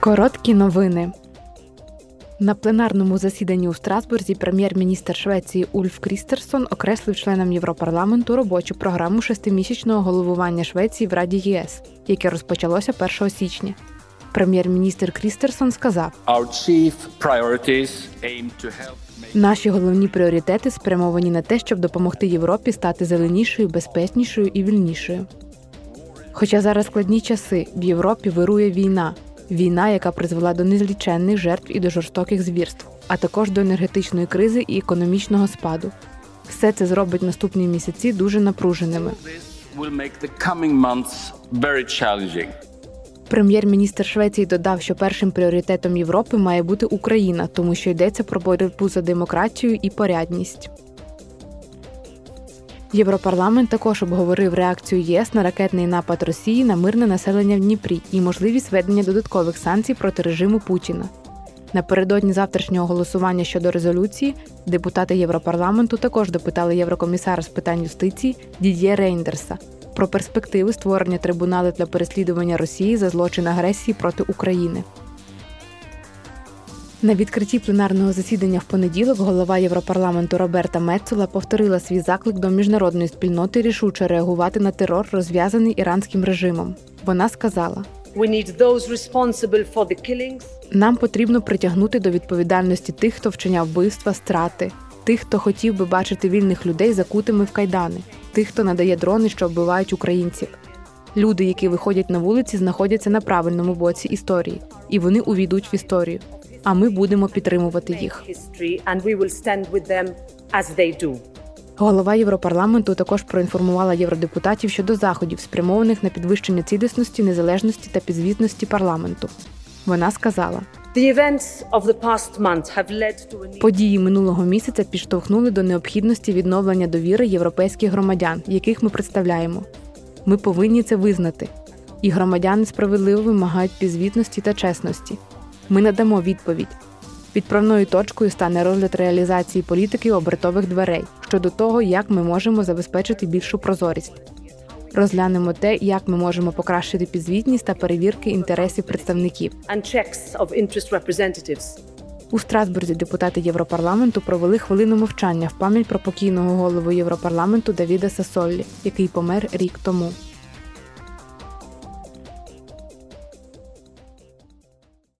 Короткі новини. На пленарному засіданні у Страсбурзі прем'єр-міністр Швеції Ульф Крістерсон окреслив членам Європарламенту робочу програму шестимісячного головування Швеції в Раді ЄС, яке розпочалося 1 січня. Прем'єр-міністр Крістерсон сказав: наші головні пріоритети спрямовані на те, щоб допомогти Європі стати зеленішою, безпечнішою і вільнішою. Хоча зараз складні часи, в Європі вирує війна. Війна, яка призвела до незліченних жертв і до жорстоких звірств, а також до енергетичної кризи і економічного спаду. Все це зробить наступні місяці дуже напруженими. Прем'єр-міністр Швеції додав, що першим пріоритетом Європи має бути Україна, тому що йдеться про боротьбу за демократію і порядність. Європарламент також обговорив реакцію ЄС на ракетний напад Росії на мирне населення в Дніпрі і можливість введення додаткових санкцій проти режиму Путіна. Напередодні завтрашнього голосування щодо резолюції депутати Європарламенту також допитали єврокомісара з питань юстиції Дід'є Рейндерса про перспективи створення трибуналу для переслідування Росії за злочин агресії проти України. На відкритті пленарного засідання в понеділок голова Європарламенту Роберта Мецола повторила свій заклик до міжнародної спільноти рішуче реагувати на терор, розв'язаний іранським режимом. Вона сказала: нам потрібно притягнути до відповідальності тих, хто вчиняв вбивства, страти, тих, хто хотів би бачити вільних людей закутими в кайдани, тих, хто надає дрони, що вбивають українців. Люди, які виходять на вулиці, знаходяться на правильному боці історії, і вони увійдуть в історію. А ми будемо підтримувати їх. Голова Європарламенту також проінформувала євродепутатів щодо заходів, спрямованих на підвищення цілісності, незалежності та підзвітності парламенту. Вона сказала: події минулого місяця підштовхнули до необхідності відновлення довіри європейських громадян, яких ми представляємо. Ми повинні це визнати. І громадяни справедливо вимагають підзвітності та чесності. Ми надамо відповідь. Відправною точкою стане розгляд реалізації політики обертових дверей щодо того, як ми можемо забезпечити більшу прозорість. Розглянемо те, як ми можемо покращити підзвітність та перевірки інтересів представників. У Страсбурзі депутати Європарламенту провели хвилину мовчання в пам'ять про покійного голову Європарламенту Давіда Сасоллі, який помер рік тому.